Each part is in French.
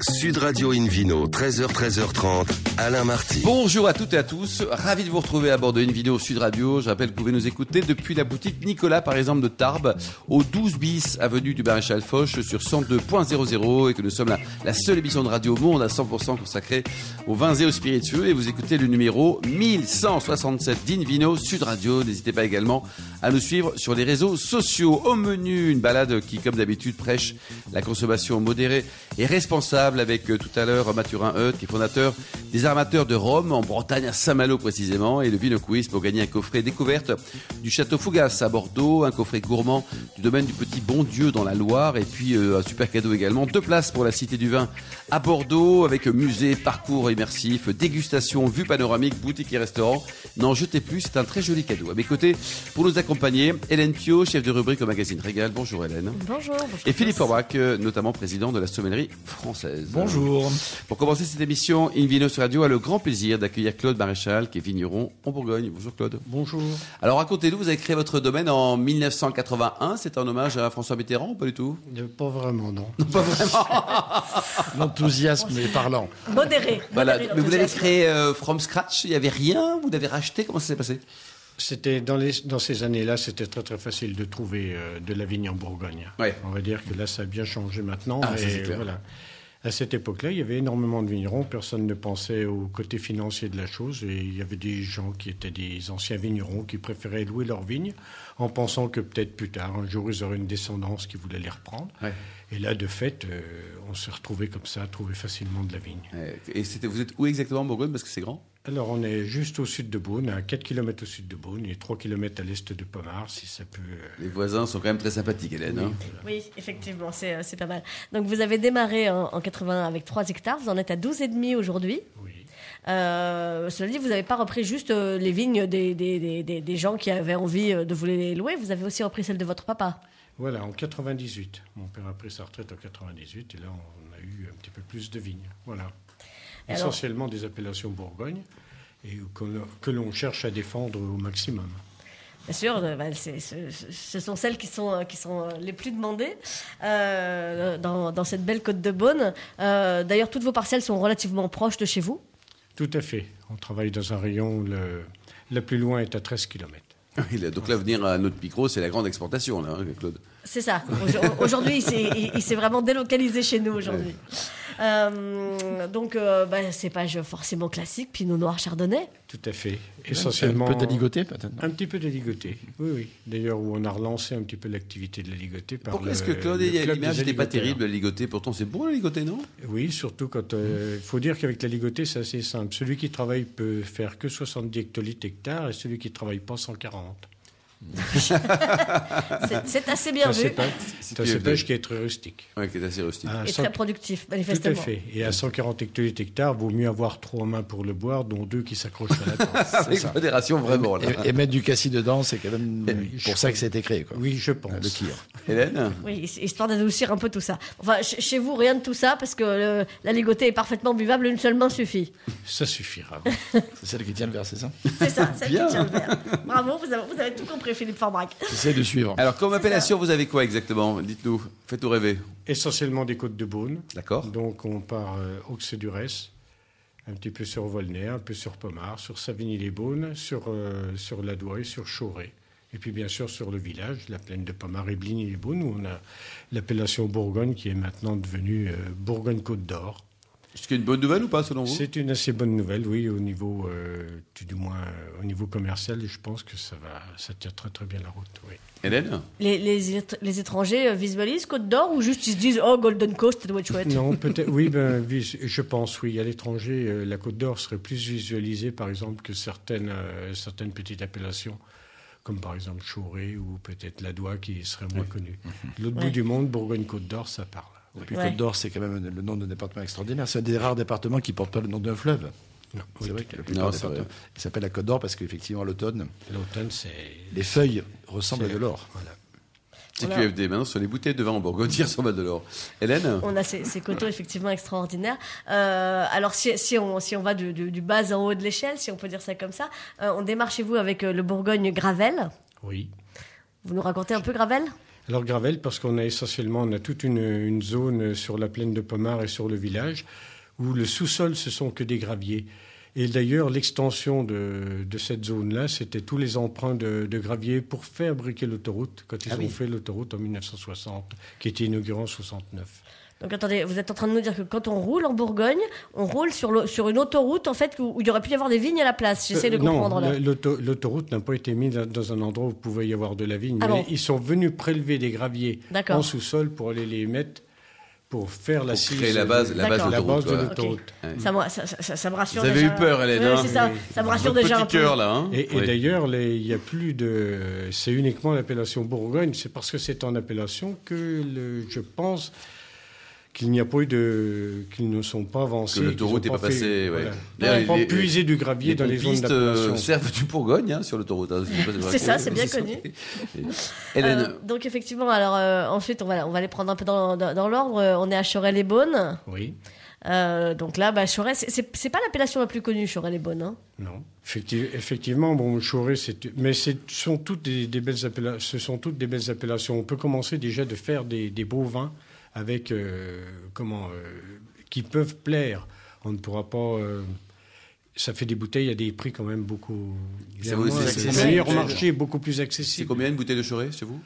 Sud Radio Invino, 13h, 13h30, Alain Marty. Bonjour à toutes et à tous, ravi de vous retrouver à bord de Invino Sud Radio. Je rappelle que vous pouvez nous écouter depuis la boutique Nicolas, par exemple, de Tarbes, au 12 bis avenue du Maréchal Foch sur 102.00 et que nous sommes la, la seule émission de radio au monde à 100% consacrée aux vins et aux spiritueux. Et vous écoutez le numéro 1167 d'Invino Sud Radio. N'hésitez pas également à nous suivre sur les réseaux sociaux. Au menu, une balade qui, comme d'habitude, prêche la consommation modérée et responsable avec euh, tout à l'heure Mathurin Heut, qui est fondateur des armateurs de Rome, en Bretagne, à Saint-Malo précisément, et le Vino Quiz pour gagner un coffret découverte du Château Fougas à Bordeaux, un coffret gourmand du domaine du Petit Bon Dieu dans la Loire, et puis euh, un super cadeau également, deux places pour la Cité du Vin à Bordeaux, avec musée, parcours immersif, dégustation, vue panoramique, boutique et restaurant. N'en jetez plus, c'est un très joli cadeau. À mes côtés, pour nous accompagner, Hélène Pio, chef de rubrique au magazine Régal. Bonjour Hélène. Bonjour. bonjour Et Philippe tous. Forbach, euh, notamment président de la sommellerie française. Bonjour. Pour commencer cette émission, Invino sur Radio a le grand plaisir d'accueillir Claude Maréchal, qui est vigneron en Bourgogne. Bonjour Claude. Bonjour. Alors racontez-nous, vous avez créé votre domaine en 1981. C'est un hommage à François Mitterrand ou pas du tout? Euh, Pas vraiment, non. Pas vraiment. L'enthousiasme est parlant. Modéré. voilà. modéré Mais vous l'avez créé euh, from scratch. Il n'y avait rien? Vous l'avez racheté? Comment ça s'est passé? C'était dans, les, dans ces années-là, c'était très très facile de trouver euh, de la vigne en Bourgogne. Ouais. On va dire que là, ça a bien changé maintenant. Ah, ça, et c'est clair. voilà. À cette époque-là, il y avait énormément de vignerons. Personne ne pensait au côté financier de la chose. Et il y avait des gens qui étaient des anciens vignerons qui préféraient louer leurs vignes en pensant que peut-être plus tard, un jour, ils auraient une descendance qui voulait les reprendre. Ouais. Et là, de fait, euh, on s'est retrouvé comme ça, à trouver facilement de la vigne. Et c'était, vous êtes où exactement en Bourgogne? Parce que c'est grand. Alors, on est juste au sud de Beaune, à 4 km au sud de Beaune et 3 km à l'est de Pommard, si ça peut. euh, Les voisins sont quand même très sympathiques, Hélène. hein. Oui, effectivement, c'est euh, c'est pas mal. Donc vous avez démarré en, en 81 avec 3 hectares, vous en êtes à 12,5 aujourd'hui. Oui. Euh, cela dit, vous n'avez pas repris juste les vignes des, des, des, des- des gens qui avaient envie de vous les louer, vous avez aussi repris celles de votre papa. Voilà, en 98. Mon père a pris sa retraite en 98 et là, on a eu un petit peu plus de vignes. Voilà. Alors- Essentiellement des appellations Bourgogne et que l'on- que l'on cherche à défendre au maximum. Bien sûr, euh, bah, ce, sont celles qui sont, euh, qui sont euh, les plus demandées euh, dans, dans cette belle côte de Beaune. Euh, D'ailleurs, toutes vos parcelles sont relativement proches de chez vous. Tout à fait. On travaille dans un rayon, où le, le plus loin est à 13 km. Oui, donc là, venir à notre micro, c'est la grande exportation, là, hein, Claude. C'est ça. Aujo- Aujourd'hui, il s'est- il il s'est vraiment délocalisé chez nous aujourd'hui. Euh, donc, euh, bah, cépage forcément classique, Pinot Noir Chardonnay. Tout à fait. Essentiellement. Un peu d'aligoté, peut-être Un petit peu de ligoté, oui, oui. D'ailleurs, où on a relancé un petit peu l'activité de la ligotée par Pourquoi est-ce que Claude, le il y a club l'image n'était pas terrible, la ligotée Pourtant, c'est bon, la ligotée, non? Oui, surtout quand... euh, Il faut dire qu'avec la ligotée, c'est assez simple. Celui qui travaille peut faire que 70 hectolitres hectare et celui qui ne travaille pas 140. C'est- assez bien vu c'est un cépage qui est très rustique. Ouais, qui est assez rustique. À et 100 très productif, Tout à manifestement. fait. Et à 140 hectolitres hectare, vaut mieux avoir trois mains pour le boire, dont deux qui s'accrochent à la tente. Avec modération, vraiment, là. Et, et mettre du cassis dedans, c'est quand même Oui, pour ça que ça a été créé. Quoi. Oui, je pense. Le kir. Hélène Oui, histoire d'adoucir un peu tout ça. Enfin, ch- chez vous, rien de tout ça, parce que la ligotée est parfaitement buvable, une seule main suffit. Ça suffira. C'est celle qui tient le verre, c'est ça? C'est ça, Bien. qui tient le verre. Bravo, vous avez, vous avez tout compris, Philippe Forbrac. J'essaie de suivre. Alors, comme appellation, vous avez quoi exactement? Dites-nous, faites-nous rêver. Essentiellement des côtes de Beaune. D'accord Donc on part euh, Auxey-Durès, un petit peu sur Volnay, un peu sur Pommard, sur Savigny-les-Beaunes, sur, euh, sur Ladois, sur Chauray. Et puis bien sûr sur le village, la plaine de Pommard et Bligny-les-Beaunes, où on a l'appellation Bourgogne qui est maintenant devenue euh, Bourgogne-Côte d'Or. Est-ce qu'il y a une bonne nouvelle ou pas, selon vous? C'est une assez bonne nouvelle, oui, au niveau, euh, tout du moins euh, au niveau commercial, et je pense que ça va, ça tient très très bien la route, oui. Hélène? Les, les, étr- les étrangers euh, visualisent Côte d'Or ou juste ils se disent Oh, Golden Coast, ça doit être chouette? Non, peut-être. Oui, ben, vis- je pense, oui. À l'étranger, euh, la Côte d'Or serait plus visualisée, par exemple, que certaines, euh, certaines petites appellations, comme par exemple Chauray ou peut-être Ladois, qui serait moins connu. L'autre Ouais. bout du monde, Bourgogne-Côte d'Or, ça parle. Et puis Ouais. Côte d'Or, c'est quand même le nom d'un département extraordinaire. C'est un des rares départements qui ne porte pas le nom d'un fleuve. Non, C'est oui, vrai que la Non, plupart des c'est vrai. départements. Il s'appelle la Côte d'Or parce qu'effectivement, à l'automne, L'automne, c'est. les feuilles ressemblent à c'est- de l'or. Voilà. Voilà. CQFD, maintenant, sur les bouteilles de vin en Bourgogne, ressemblent à de l'or. Hélène? On a ces, ces coteaux effectivement extraordinaires. Euh, alors si, si, on, si on va du, du- du bas en haut de l'échelle, si on peut dire ça comme ça, euh, on démarre chez vous avec euh, le Bourgogne Gravel. Oui. Vous nous racontez un peu Gravel? Alors Gravel, parce qu'on a essentiellement, on a toute une, zone sur la plaine de Pomard et sur le village, où le sous-sol, ce sont que des graviers. Et d'ailleurs, l'extension de, de cette zone-là, c'était tous les emprunts de, de gravier pour fabriquer l'autoroute, quand ils Ah ont oui. fait l'autoroute en 1960, qui était inaugurée en 69. Donc attendez, vous êtes en train de nous dire que quand on roule en Bourgogne, on roule sur, le- sur une autoroute en fait où, où il y aurait pu y avoir des vignes à la place. J'essaie de Euh, comprendre non, là. l'autoroute n'a pas été mise dans- un endroit où il pouvait y avoir de la vigne. Ah mais bon ils sont venus prélever des graviers en sous-sol pour aller les mettre pour faire la Pour cise créer la base, la base de la base l'autoroute. de quoi. l'autoroute. Ok. Ça, me- ça, ça- ça me rassure Vous avez déjà. eu peur, Hélène. Oui, hein ça. Ça me rassure Votre déjà un petit peu. cœur, là. Hein Et, et Oui. d'ailleurs, il n'y a plus de. C'est uniquement l'appellation Bourgogne. C'est parce que c'est en appellation que le- je pense qu'il n'y a pas eu de. qu'ils ne sont pas avancés. Que l'autoroute n'est pas fait- passée, ouais. voilà. Ils n'ont pas puisé du gravier Les dans les zones euh, d'appellation. servent du Bourgogne hein, sur l'autoroute. hein. Pas C'est ça, c'est bien connu. Hélène, Euh, donc effectivement, alors euh, ensuite on va, on va les prendre un peu dans, dans, dans l'ordre. On est à Chorel-les-Beaunes. Oui. Euh, donc là, bah, Chorel, c'est- pas l'appellation la plus connue, Chorel-les-Beaunes. Hein. Non. Effecti- effectivement, bon, Choré, c'est. Mais ce sont toutes des, des belles appellations. Ce sont toutes des belles appellations. On peut commencer déjà de faire des, des beaux vins avec. euh, comment. euh, qui peuvent plaire. On ne pourra pas. euh, ça fait des bouteilles à des prix quand même beaucoup. C'est c'est- c'est- meilleur c'est- marché, beaucoup plus c'est accessible. combien une bouteille de Choré chez vous?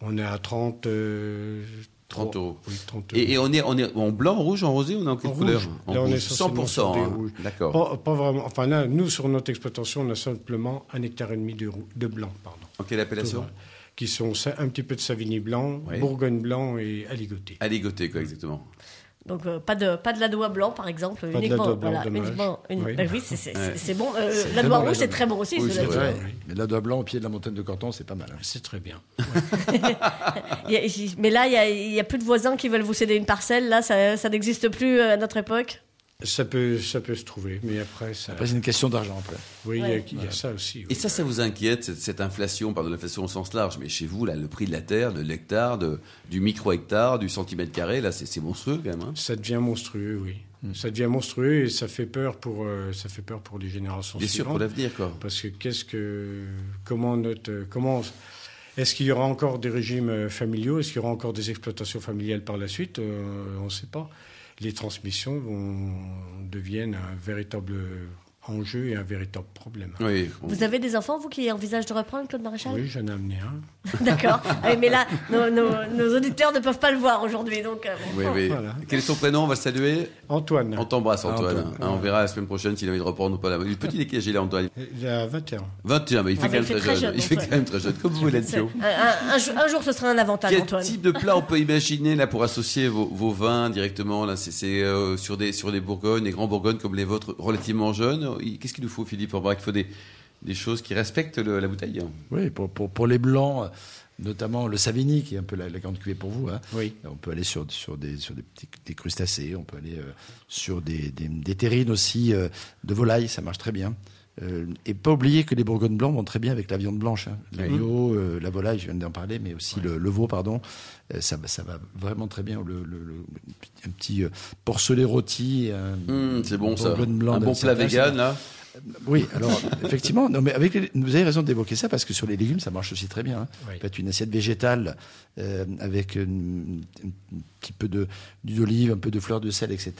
On est à 30. euh, 30 euros. Oui, 30 euros. et, et on, est, on est en blanc, en rouge, en rosé ou on est en quelle couleur rouge. En Là, on est rouge. essentiellement 100%. sur des hein. D'accord. Pas, pas vraiment. Enfin là, nous, sur notre exploitation, on a simplement un hectare et demi de, de blanc, pardon. En quelle appellation? Qui sont un petit peu de Savigny blanc, Oui. Bourgogne blanc et Aligoté. Aligoté, quoi, exactement. Donc euh, pas de pas de blanc par exemple, uniquement ladois blanc, voilà, uniquement une- Oui. bah oui, c'est Ouais. bon. Euh, rouge c'est très bon aussi. Oui, c'est vrai. Ouais, Mais la doigt blanc au pied de la montagne de Canton, c'est pas mal. hein. C'est très bien. Mais là il y a, il y a plus de voisins qui veulent vous céder une parcelle. Là ça, ça n'existe plus euh, à notre époque? Ça peut, ça peut se trouver, mais après, ça. Après, c'est une question d'argent après. Oui, il y a- Ouais. il y, a ça aussi. oui. Et ça, ça vous inquiète, cette, cette inflation, pardon, l'inflation au sens large, mais chez vous, là, le prix de la terre, de l'hectare, de- du micro-hectare, du centimètre carré, là, c'est monstrueux quand même. hein. Ça devient monstrueux, oui. Ça devient monstrueux et ça fait peur pour, euh, ça fait peur pour les générations Bien sûr, suivantes. pour l'avenir, quoi. Parce que qu'est-ce que, comment notre, comment, est-ce qu'il y aura encore des régimes euh, familiaux? Est-ce qu'il y aura encore des exploitations familiales par la suite? Euh, On ne sait pas. Les transmissions vont, deviennent un véritable enjeu et un véritable problème. Oui. on- Vous avez des enfants vous qui envisagent de reprendre Claude Maréchal? Oui, j'en ai amené un. D'accord. Ah oui, mais là nos, nos- nos auditeurs ne peuvent pas le voir aujourd'hui donc. euh. Oui, oui. Voilà. Quel est son prénom? On va le saluer. Antoine, On t'embrasse, Antoine. Antoine. Hein, on verra la semaine prochaine s'il a envie de reprendre ou pas. Il est petit, quel âge il a, Antoine il a 21. 21, mais il fait Ah, quand même il fait très, très jeune. jeune, Il fait quand même très jeune, comme vous, Pio. un, un- un jour, ce sera un avantage, Quel Antoine. type de plat on peut imaginer là pour associer vos, vos vins directement là C'est c'est, euh, sur des sur des Bourgognes, des grands Bourgognes comme les vôtres, relativement jeunes. Qu'est-ce qu'il nous faut, Philippe On voit qu'il faut des des choses qui respectent le- la bouteille. Oui, pour, pour, pour les blancs, euh, notamment le Savigny, qui est un peu la, la grande cuvée pour vous. hein. Oui. On peut aller sur, sur, des, sur des petits des crustacés, on peut aller euh, sur des, des, des terrines aussi euh, de volaille, ça marche très bien. Euh, et pas oublier que les bourgognes blancs vont très bien avec la viande blanche. hein. L'agneau, euh, la volaille, je viens d'en parler, mais aussi le, le veau, pardon. Euh, ça, va- ça va vraiment très bien. Le, le- le- un petit porcelet rôti. Hum, c'est bon ça. blanc Un bon plat vegan là. Oui, alors effectivement, non, mais avec les- vous avez raison d'évoquer ça parce que sur les légumes, ça marche aussi très bien. hein. Oui. Une assiette végétale euh, avec une- un petit peu de d'huile d'olive, un peu de fleur de sel, etc.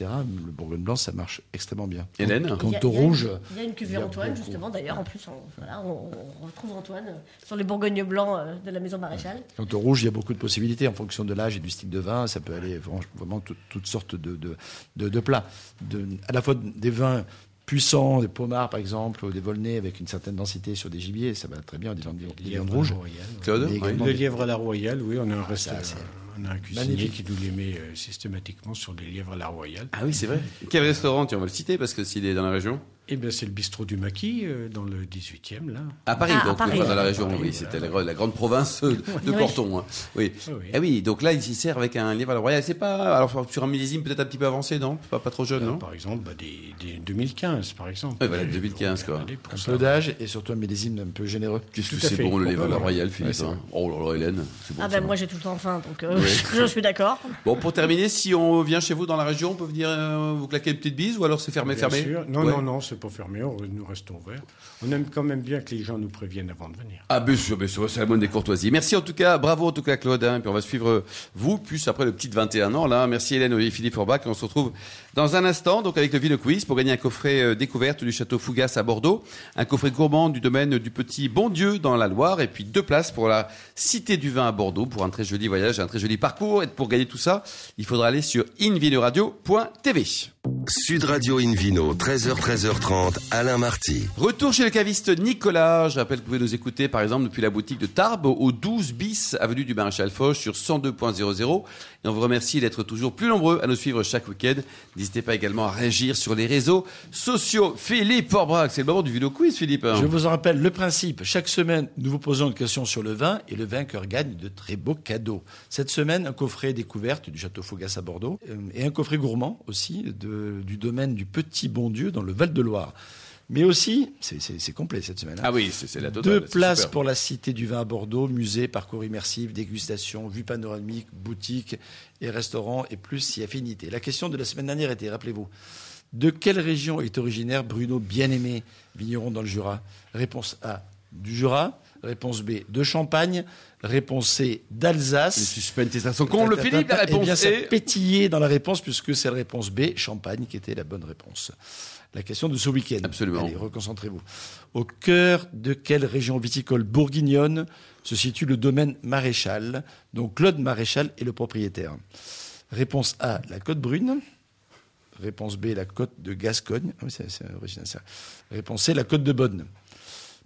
Le bourgogne blanc, ça marche extrêmement bien. Hélène Quant Il y a- au rouge, Il y a une cuvée Antoine, beaucoup. justement, d'ailleurs, en plus, on, voilà, on, on retrouve Antoine euh, sur les Bourgognes blancs euh, de la Maison Maréchal. quant au rouge, il y a beaucoup de possibilités en fonction de l'âge et du style de vin. Ça peut aller vraiment, vraiment tout- toutes sortes de, de, de- de plats, de, à la fois des vins puissants, des pomards par exemple, ou des volnais avec une certaine densité sur des gibiers, ça va très bien, des viandes, des Lièvre viandes à rouges. la royale. Claude oui. Le lièvre à la royale, oui, on a un ça, c'est on a un cuisinier magnifique. qui nous les met euh, systématiquement sur des lièvres à la royale. Ah oui, c'est vrai. Quel restaurant Tiens, on va le citer parce que s'il est dans la région? Eh bien, c'est le bistrot du Maquis, euh, dans le 18e, là. À Paris, Ah, à donc, Paris. enfin, dans la région, Paris, oui, voilà. c'était la, grande province de Oui. Corton. hein. Oui. Oui. Ah oui, donc là, il s'y sert avec un livre à la royale. C'est pas, alors sur un millésime peut-être un petit peu avancé, non? Pas, pas trop jeune, Là, non? par exemple, bah, des, des 2015, par exemple. Oui, voilà, 2015, quoi. Un peu d'âge et surtout un millésime un peu généreux. Qu'est-ce que à c'est bon le livre à la royale, Philippe ouais, hein? Oh là là, Hélène, bon. Ah ben moi j'ai tout le temps faim, donc euh, je suis d'accord. Bon, pour terminer, si on vient chez vous dans la région, on peut venir euh, vous claquer une petite bise ou alors c'est fermé, Bien fermé? sûr. Non, non, non, c'est pas fermé, nous restons ouverts. On aime quand même bien que les gens nous préviennent avant de venir. Ah, bien sûr, bien sûr, c'est la bonne des courtoisies. Merci en tout cas, bravo en tout cas, Claude. hein, puis on va suivre vous, plus après le petit de 21 ans, là. Merci Hélène et Philippe Forbach. On se retrouve dans un instant, donc avec le Vino Quiz, pour gagner un coffret euh, découverte du château Fougas à Bordeaux, un coffret gourmand du domaine du Petit Bon Dieu dans la Loire, et puis deux places pour la Cité du Vin à Bordeaux pour un très joli voyage, un très joli parcours. Et pour gagner tout ça, il faudra aller sur invinoradio.tv. Sud Radio Invino, 13h, 13h30, Alain Marty. Retour chez le caviste Nicolas. Je rappelle que vous pouvez nous écouter, par exemple, depuis la boutique de Tarbes, au 12 bis, avenue du Maréchal Foch, sur 102.00. Et on vous remercie d'être toujours plus nombreux à nous suivre chaque week-end. N'hésitez pas également à réagir sur les réseaux sociaux. Philippe Forbrac, c'est le moment du vidéo quiz, Philippe. Je vous en rappelle le principe. Chaque semaine, nous vous posons une question sur le vin et le vainqueur gagne de très beaux cadeaux. Cette semaine, un coffret découverte du château Fougas à Bordeaux euh, et un coffret gourmand aussi du domaine du Petit Bon Dieu dans le Val-de-Loire. Mais aussi, c'est- complet cette semaine. hein. Ah oui, c'est la totale. Deux places super. pour la Cité du Vin à Bordeaux, musée, parcours immersif, dégustation, vue panoramique, boutique et restaurant et plus si affinité. La question de la semaine dernière était, rappelez-vous, de quelle région est originaire Bruno Bien-Aimé, vigneron dans le Jura? Réponse A, du Jura. Réponse B, de Champagne. Réponse C, Le d'Alsace. suspense est à son ta- Philippe. La ta- eh bien, réponse ça pétillait dans la réponse puisque c'est la réponse B, Champagne, qui était la bonne réponse. La question de ce week-end. Absolument. Allez, reconcentrez-vous. Au cœur de quelle région viticole bourguignonne se situe le domaine Maréchal, dont Claude Maréchal est le propriétaire Réponse A, la Côte Brune. Réponse B, la Côte de Gascogne. Ah oui, c'est c'est original ça. Réponse C, la Côte de Bonne.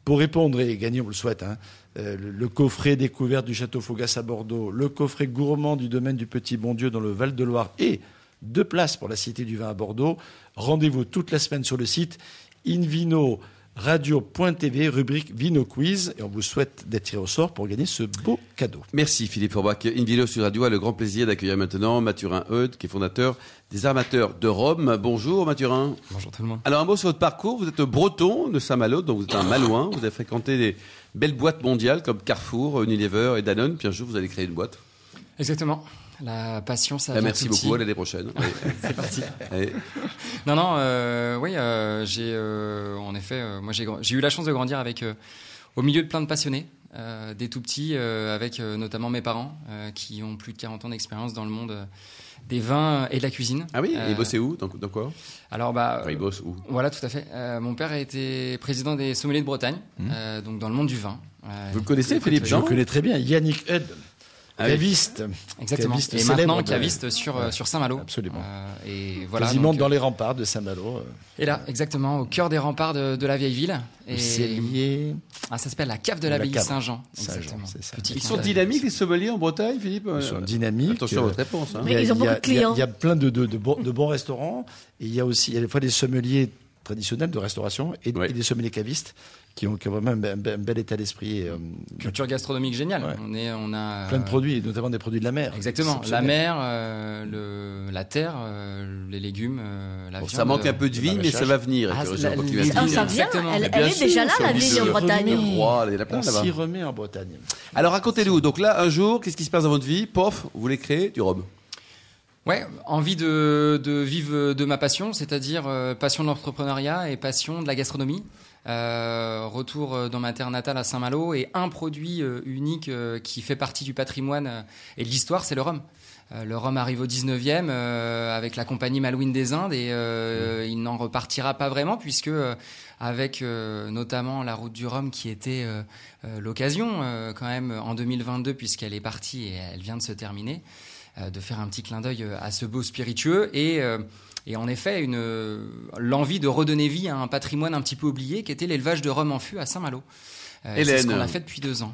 Pour répondre et gagner, on le souhaite, hein, euh, le, coffret découverte du château Fougas à Bordeaux, le coffret gourmand du domaine du Petit Bon Dieu dans le Val-de-Loire et deux places pour la Cité du Vin à Bordeaux. Rendez-vous toute la semaine sur le site invino-radio.tv, rubrique Vino Quiz. Et on vous souhaite d'être tiré au sort pour gagner ce beau cadeau. Merci Philippe Forbach. Invino sur Radio a le grand plaisir d'accueillir maintenant Mathurin Eudes, qui est fondateur des armateurs de Rome. Bonjour Mathurin. Bonjour tout le monde. Alors un mot sur votre parcours. Vous êtes breton de Saint-Malo, donc vous êtes un Malouin. Vous avez fréquenté des belles boîtes mondiales comme Carrefour, Unilever et Danone. Puis un jour, vous allez créer une boîte. Exactement. La passion, ça Ah, merci tout beaucoup. À l'année prochaine. C'est parti. Allez. Non, non, euh, oui, euh, j'ai, euh, en effet, euh, moi j'ai, eu la chance de grandir avec, euh, au milieu de plein de passionnés, euh, des tout petits, euh, avec euh, notamment mes parents, euh, qui ont plus de 40 ans d'expérience dans le monde euh, des vins et de la cuisine. Ah oui, Euh, il bossait où? Dans, dans quoi? Alors, bah, Enfin, Il bosse où? voilà, tout à fait. Euh, mon père a été président des sommeliers de Bretagne, Mmh. euh, donc dans le monde du vin. Euh, Vous le connaissez, Philippe Je Jean? Le connais très bien, Yannick Hudd, Ah caviste. Exactement. Caviste et célèbre maintenant caviste sur, euh, sur Saint-Malo. Absolument. Euh, et voilà. quasiment donc, dans les remparts de Saint-Malo. euh, Et là, exactement, au cœur des remparts de, de la vieille ville. Et C'est lié. ah, ça s'appelle la cave de La l'abbaye. Saint-Jean. Saint-Jean, Exactement. c'est ça. Petit Ils sont dynamiques les sommeliers en Bretagne, Philippe Ils sont dynamiques. Attention à euh, votre réponse. hein. il y a- Mais ils ont beaucoup de clients. Il y a, il y a plein de, de, de bons, de bons restaurants. Et il y a aussi, il y a des fois des sommeliers traditionnels de restauration et, Ouais. et des sommeliers cavistes qui ont, qui ont vraiment un, be- un bel état d'esprit. et, euh, Culture gastronomique géniale. Ouais. On, est, on a. plein de euh, produits, notamment des produits de la mer. Exactement. La mer, euh, le, la terre, euh, les légumes, euh, la Bon, viande. ça manque un peu de vigne, mais ça va venir. Ah, la- les portugaise. Ah, vignes, ça vient, exactement. elle, est déjà là, la vigne en Bretagne. Roi, On s'y remet en Bretagne. Alors racontez-nous. Donc là, un jour, qu'est-ce qui se passe dans votre vie? Pof, vous voulez créer du rhum. Ouais, envie de, de vivre de ma passion, c'est-à-dire euh, passion de l'entrepreneuriat et passion de la gastronomie. Euh, retour euh, dans ma terre natale à Saint-Malo et un produit euh, unique qui fait partie du patrimoine et de l'histoire, c'est le rhum. Le rhum arrive au 19e euh, avec la compagnie Malouine des Indes et euh, il n'en repartira pas vraiment puisque euh, avec notamment la route du rhum qui était l'occasion quand même en 2022 puisqu'elle est partie et elle vient de se terminer de faire un petit clin d'œil euh, à ce beau spiritueux et, euh, et en effet une, euh, l'envie de redonner vie à un patrimoine un petit peu oublié qui était l'élevage de rhum en fût à Saint-Malo. Euh, Hélène. c'est ce qu'on a fait depuis deux ans.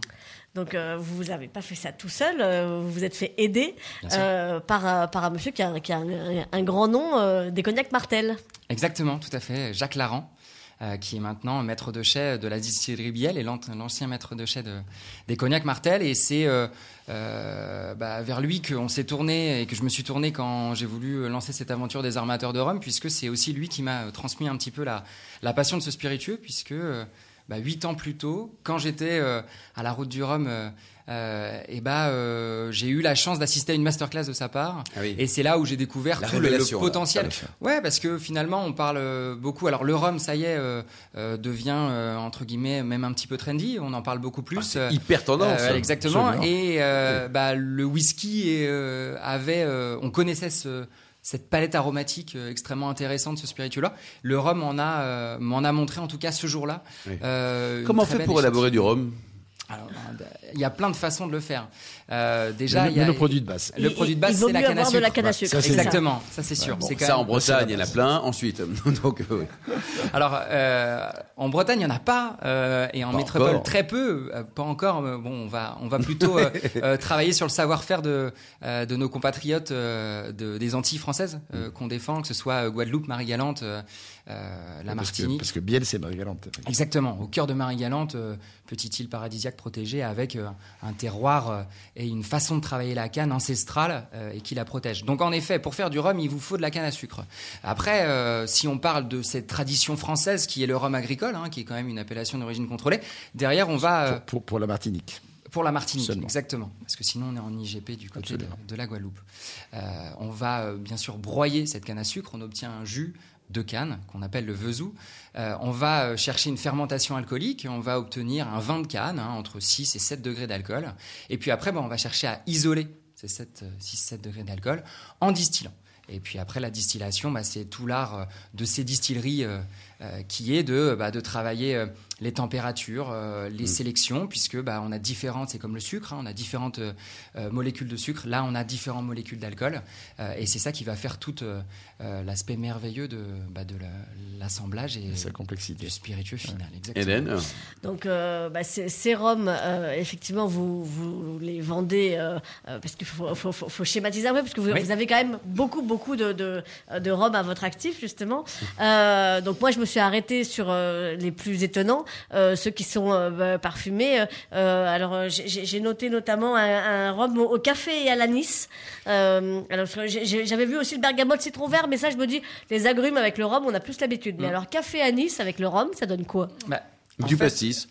Donc euh, vous n'avez pas fait ça tout seul, euh, vous vous êtes fait aider euh, par, euh, par un monsieur qui a, qui a un, un grand nom, euh, des cognacs Martel. Exactement, tout à fait. Jacques Laran, euh, qui est maintenant maître de chai de la distillerie Biel et l'an- l'ancien maître de chai de, des cognacs Martel. Et c'est euh, euh, bah, vers lui qu'on s'est tourné et que je me suis tourné quand j'ai voulu lancer cette aventure des armateurs de rhum, puisque c'est aussi lui qui m'a euh, transmis un petit peu la, la passion de ce spiritueux, puisque euh, bah, huit ans plus tôt, quand j'étais euh, à la route du Rhum, euh, euh, et bah, euh, j'ai eu la chance d'assister à une masterclass de sa part. Ah oui. Et c'est là où j'ai découvert La tout le- là. potentiel. Ah, Ouais, parce que finalement, on parle beaucoup. Alors, le rhum, ça y est, devient entre guillemets même un petit peu trendy. On en parle beaucoup plus. Ah, hyper tendance. Euh, exactement. absolument. Et bah, le whisky avait, on connaissait ce- cette palette aromatique euh, extrêmement intéressante, ce spiritueux-là. Le rhum m'en a, euh, m'en a montré en tout cas ce jour-là. Oui. Euh, Comment on fait pour élaborer du rhum? Alors, euh, Il y a plein de façons de le faire. Euh, déjà, Mais il y a le produit de base. le Il- produit de base, c'est la canne à avoir de sucre. la canne à sucre, Ça, c'est Exactement, ça c'est sûr. bon, c'est quand Ça, même- en Bretagne, il y en a plein. Ensuite, donc, oui. Alors, euh, en Bretagne, il n'y en a pas, euh, et en Pas métropole, encore. très peu. euh, pas encore. mais bon, on va, on va plutôt euh, euh, travailler sur le savoir-faire de, euh, de nos compatriotes euh, de, des Antilles françaises euh, qu'on défend, que ce soit euh, Guadeloupe, Marie-Galante, euh, la Parce que, Martinique. parce que Biel, c'est Marie-Galante. Exactement, au cœur de Marie-Galante, euh, petite île paradisiaque protégée avec euh, un terroir et une façon de travailler la canne ancestrale et qui la protège. Donc en effet, pour faire du rhum, il vous faut de la canne à sucre. Après, si on parle de cette tradition française qui est le rhum agricole, hein, qui est quand même une appellation d'origine contrôlée, derrière on va Pour, pour, pour la Martinique. pour la Martinique, Seulement. exactement. Parce que sinon, on est en IGP du côté de, la Guadeloupe. Euh, on va euh, bien sûr broyer cette canne à sucre. On obtient un jus de canne qu'on appelle le vezou. Euh, on va euh, chercher une fermentation alcoolique. On va obtenir un vin de canne hein, entre 6 et 7 degrés d'alcool. Et puis après, on va chercher à isoler ces 6-7 degrés d'alcool en distillant. Et puis après la distillation, bah, c'est tout l'art euh, de ces distilleries euh, euh, qui est de, bah, de travailler euh, les températures, euh, les sélections, puisque bah, on a différentes, c'est comme le sucre, hein, on a différentes euh, euh, molécules de sucre. Là, on a différentes molécules d'alcool, euh, et c'est ça qui va faire tout l'aspect merveilleux de, bah, de la- l'assemblage et Sa complexité. du spiritueux final. Exactement. Hélène? Donc, euh, bah, ces, euh, effectivement, vous, vous les vendez parce qu'il faut, faut, faut- faut schématiser un peu, parce que vous, Oui. vous avez quand même beaucoup, beaucoup de, de, de rhums à votre actif, justement. Euh, donc, moi, je me suis arrêtée sur euh, les plus étonnants, ceux qui sont euh, bah, parfumés. Euh, alors, euh, j'ai- noté notamment un, un rhum au, au café et à l'anis. Euh, alors, j'avais vu aussi le bergamote citron vert, mais ça, je me dis, les agrumes avec le rhum, on a plus l'habitude. Mais alors, café anis avec le rhum, ça donne quoi? Bah, Du fait, pastis.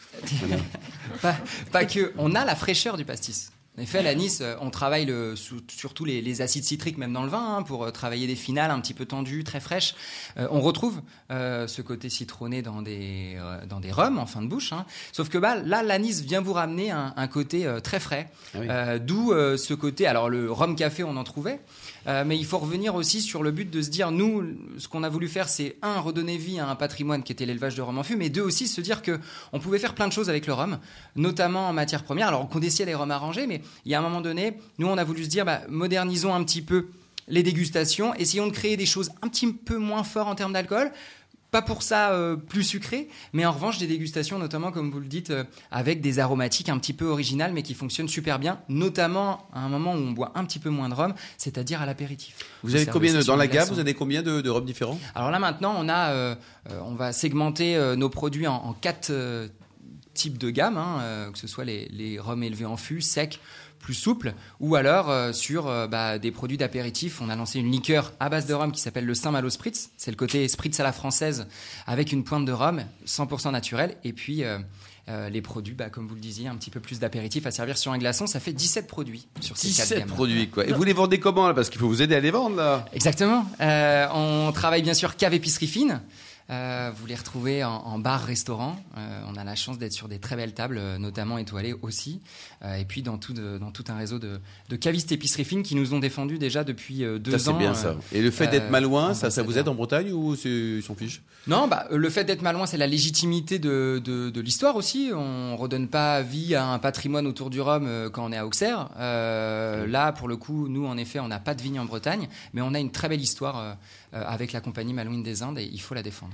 pas, pas que. On a la fraîcheur du pastis. En effet, l'anis, euh, on travaille le, surtout les, les acides citriques, même dans le vin, hein, pour euh, travailler des finales un petit peu tendues, très fraîches. Euh, on retrouve euh, ce côté citronné dans des, euh, dans des rhums en fin de bouche. hein. Sauf que bah, là, l'anis vient vous ramener un, un côté très frais. Ah oui. D'où ce côté. Alors, le rhum café, on en trouvait. Euh, mais il faut revenir aussi sur le but de se dire, nous, ce qu'on a voulu faire, c'est un, redonner vie à un patrimoine qui était l'élevage de rhum en fût, mais deux aussi se dire que on pouvait faire plein de choses avec le rhum, notamment en matière première. Alors, on connaissait les rhums arrangés, mais il y a un moment donné, nous, on a voulu se dire, bah, modernisons un petit peu les dégustations, essayons de créer des choses un petit peu moins fortes en termes d'alcool. Pas pour ça euh, plus sucré, mais en revanche des dégustations, notamment comme vous le dites, euh, avec des aromatiques un petit peu originales, mais qui fonctionnent super bien, notamment à un moment où on boit un petit peu moins de rhum, c'est-à-dire à l'apéritif. Vous avez combien de, dans la gamme. Vous avez combien de, de rhums différents? Alors là maintenant, on a, euh, on va segmenter nos produits en, en quatre types de gamme, hein, que ce soit les, les rhums élevés en fût, secs, plus souples, ou alors euh, sur euh, bah, des produits d'apéritif. On a lancé une liqueur à base de rhum qui s'appelle le Saint-Malo Spritz. C'est le côté spritz à la française avec une pointe de rhum 100% naturel. Et puis euh, les produits, bah, comme vous le disiez, un petit peu plus d'apéritif à servir sur un glaçon. Ça fait 17 produits sur ces quatre 17 gammes. produits, quoi. Et vous les vendez comment, là? Parce qu'il faut vous aider à les vendre, là. Exactement. On travaille bien sûr cave épicerie fine. Euh, vous les retrouvez en, en bar, restaurant. Euh, on a la chance d'être sur des très belles tables, euh, notamment étoilées aussi. Euh, et puis dans tout, de- dans tout un réseau de, de cavistes épicerie fine qui nous ont défendus déjà depuis deux Ça, ans. c'est bien, ça. Et le fait d'être malouin, ça, ça vous aide en Bretagne ou ils s'en fichent? Non, bah, le fait d'être malouin, c'est la légitimité de, de, de l'histoire aussi. On redonne pas vie à un patrimoine autour du rhum quand on est à Auxerre. Là, pour le coup, nous, en effet, on n'a pas de vigne en Bretagne, mais on a une très belle histoire avec la compagnie Malouine des Indes et il faut la défendre.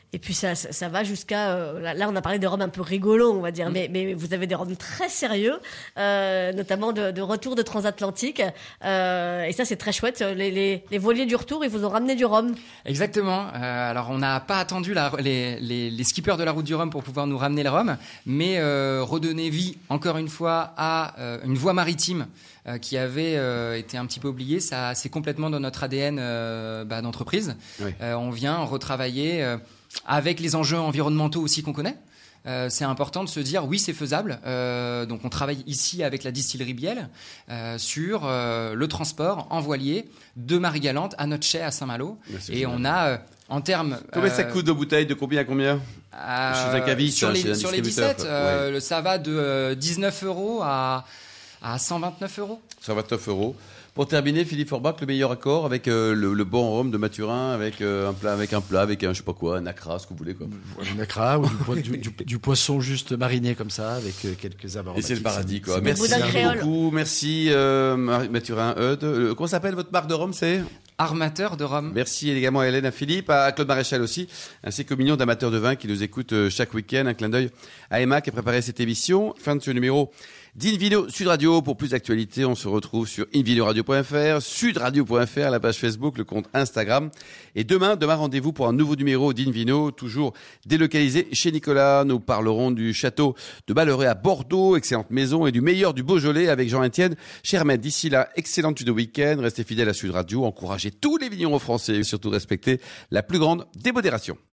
Et puis ça, ça, ça va jusqu'à... euh, là, là, on a parlé des rhums un peu rigolos, on va dire, mais, mais vous avez des rhums très sérieux, euh, notamment de, de retour de transatlantique. Euh, et ça, c'est très chouette. Les, les, les voiliers du retour, ils vous ont ramené du rhum. Exactement. Euh, alors, on n'a pas attendu la- les, les- les skippers de la route du Rhum pour pouvoir nous ramener le rhum, mais euh, redonner vie, encore une fois, à euh, une voie maritime euh, qui avait euh, été un petit peu oubliée. Ça, c'est complètement dans notre ADN euh, bah, d'entreprise. Oui. Euh, on vient retravailler euh, avec les enjeux environnementaux aussi qu'on connaît. euh, c'est important de se dire oui, c'est faisable. Euh, donc on travaille ici avec la distillerie Biel euh, sur euh, le transport en voilier de Marie-Galante à notre chai à Saint-Malo. Et génial. on a euh, en termes Combien ça coûte de bouteilles De combien à combien euh, Chez un caviste, sur les, chez un sur les distributeur, 17, quoi. euh, ça va de euh, 19 euros à, à 129 euros. 129 euros. Pour terminer, Philippe Forbach, le meilleur accord avec euh, le, le bon rhum de Mathurin, avec euh, un plat, avec un plat, avec un je sais pas quoi, un acra, ce que vous voulez quoi. Une acra ou du, po- du- du- du poisson juste mariné comme ça avec euh, quelques herbes Et c'est le aromatiques. paradie quoi. Merci beaucoup, merci euh, Mathurin Eudes. Euh, comment s'appelle votre marque de rhum C'est? Armateur de rhum. Merci également à Hélène, à Philippe, à Claude Maréchal aussi, ainsi qu'aux millions d'amateurs de vin qui nous écoutent chaque week-end. Un clin d'œil à Emma qui a préparé cette émission. Fin de ce numéro d'Invino Sud Radio. Pour plus d'actualités, on se retrouve sur invinoradio.fr, sudradio.fr, la page Facebook, le compte Instagram. Et demain, demain rendez-vous pour un nouveau numéro d'Invino, toujours délocalisé chez Nicolas. Nous parlerons du château de Balleray à Bordeaux, excellente maison, et du meilleur du Beaujolais avec Jean-Étienne Chermet. D'ici là, excellente suite de week-end. Restez fidèles à Sud Radio. Encouragez tous les vignerons français et surtout respectez la plus grande démodération.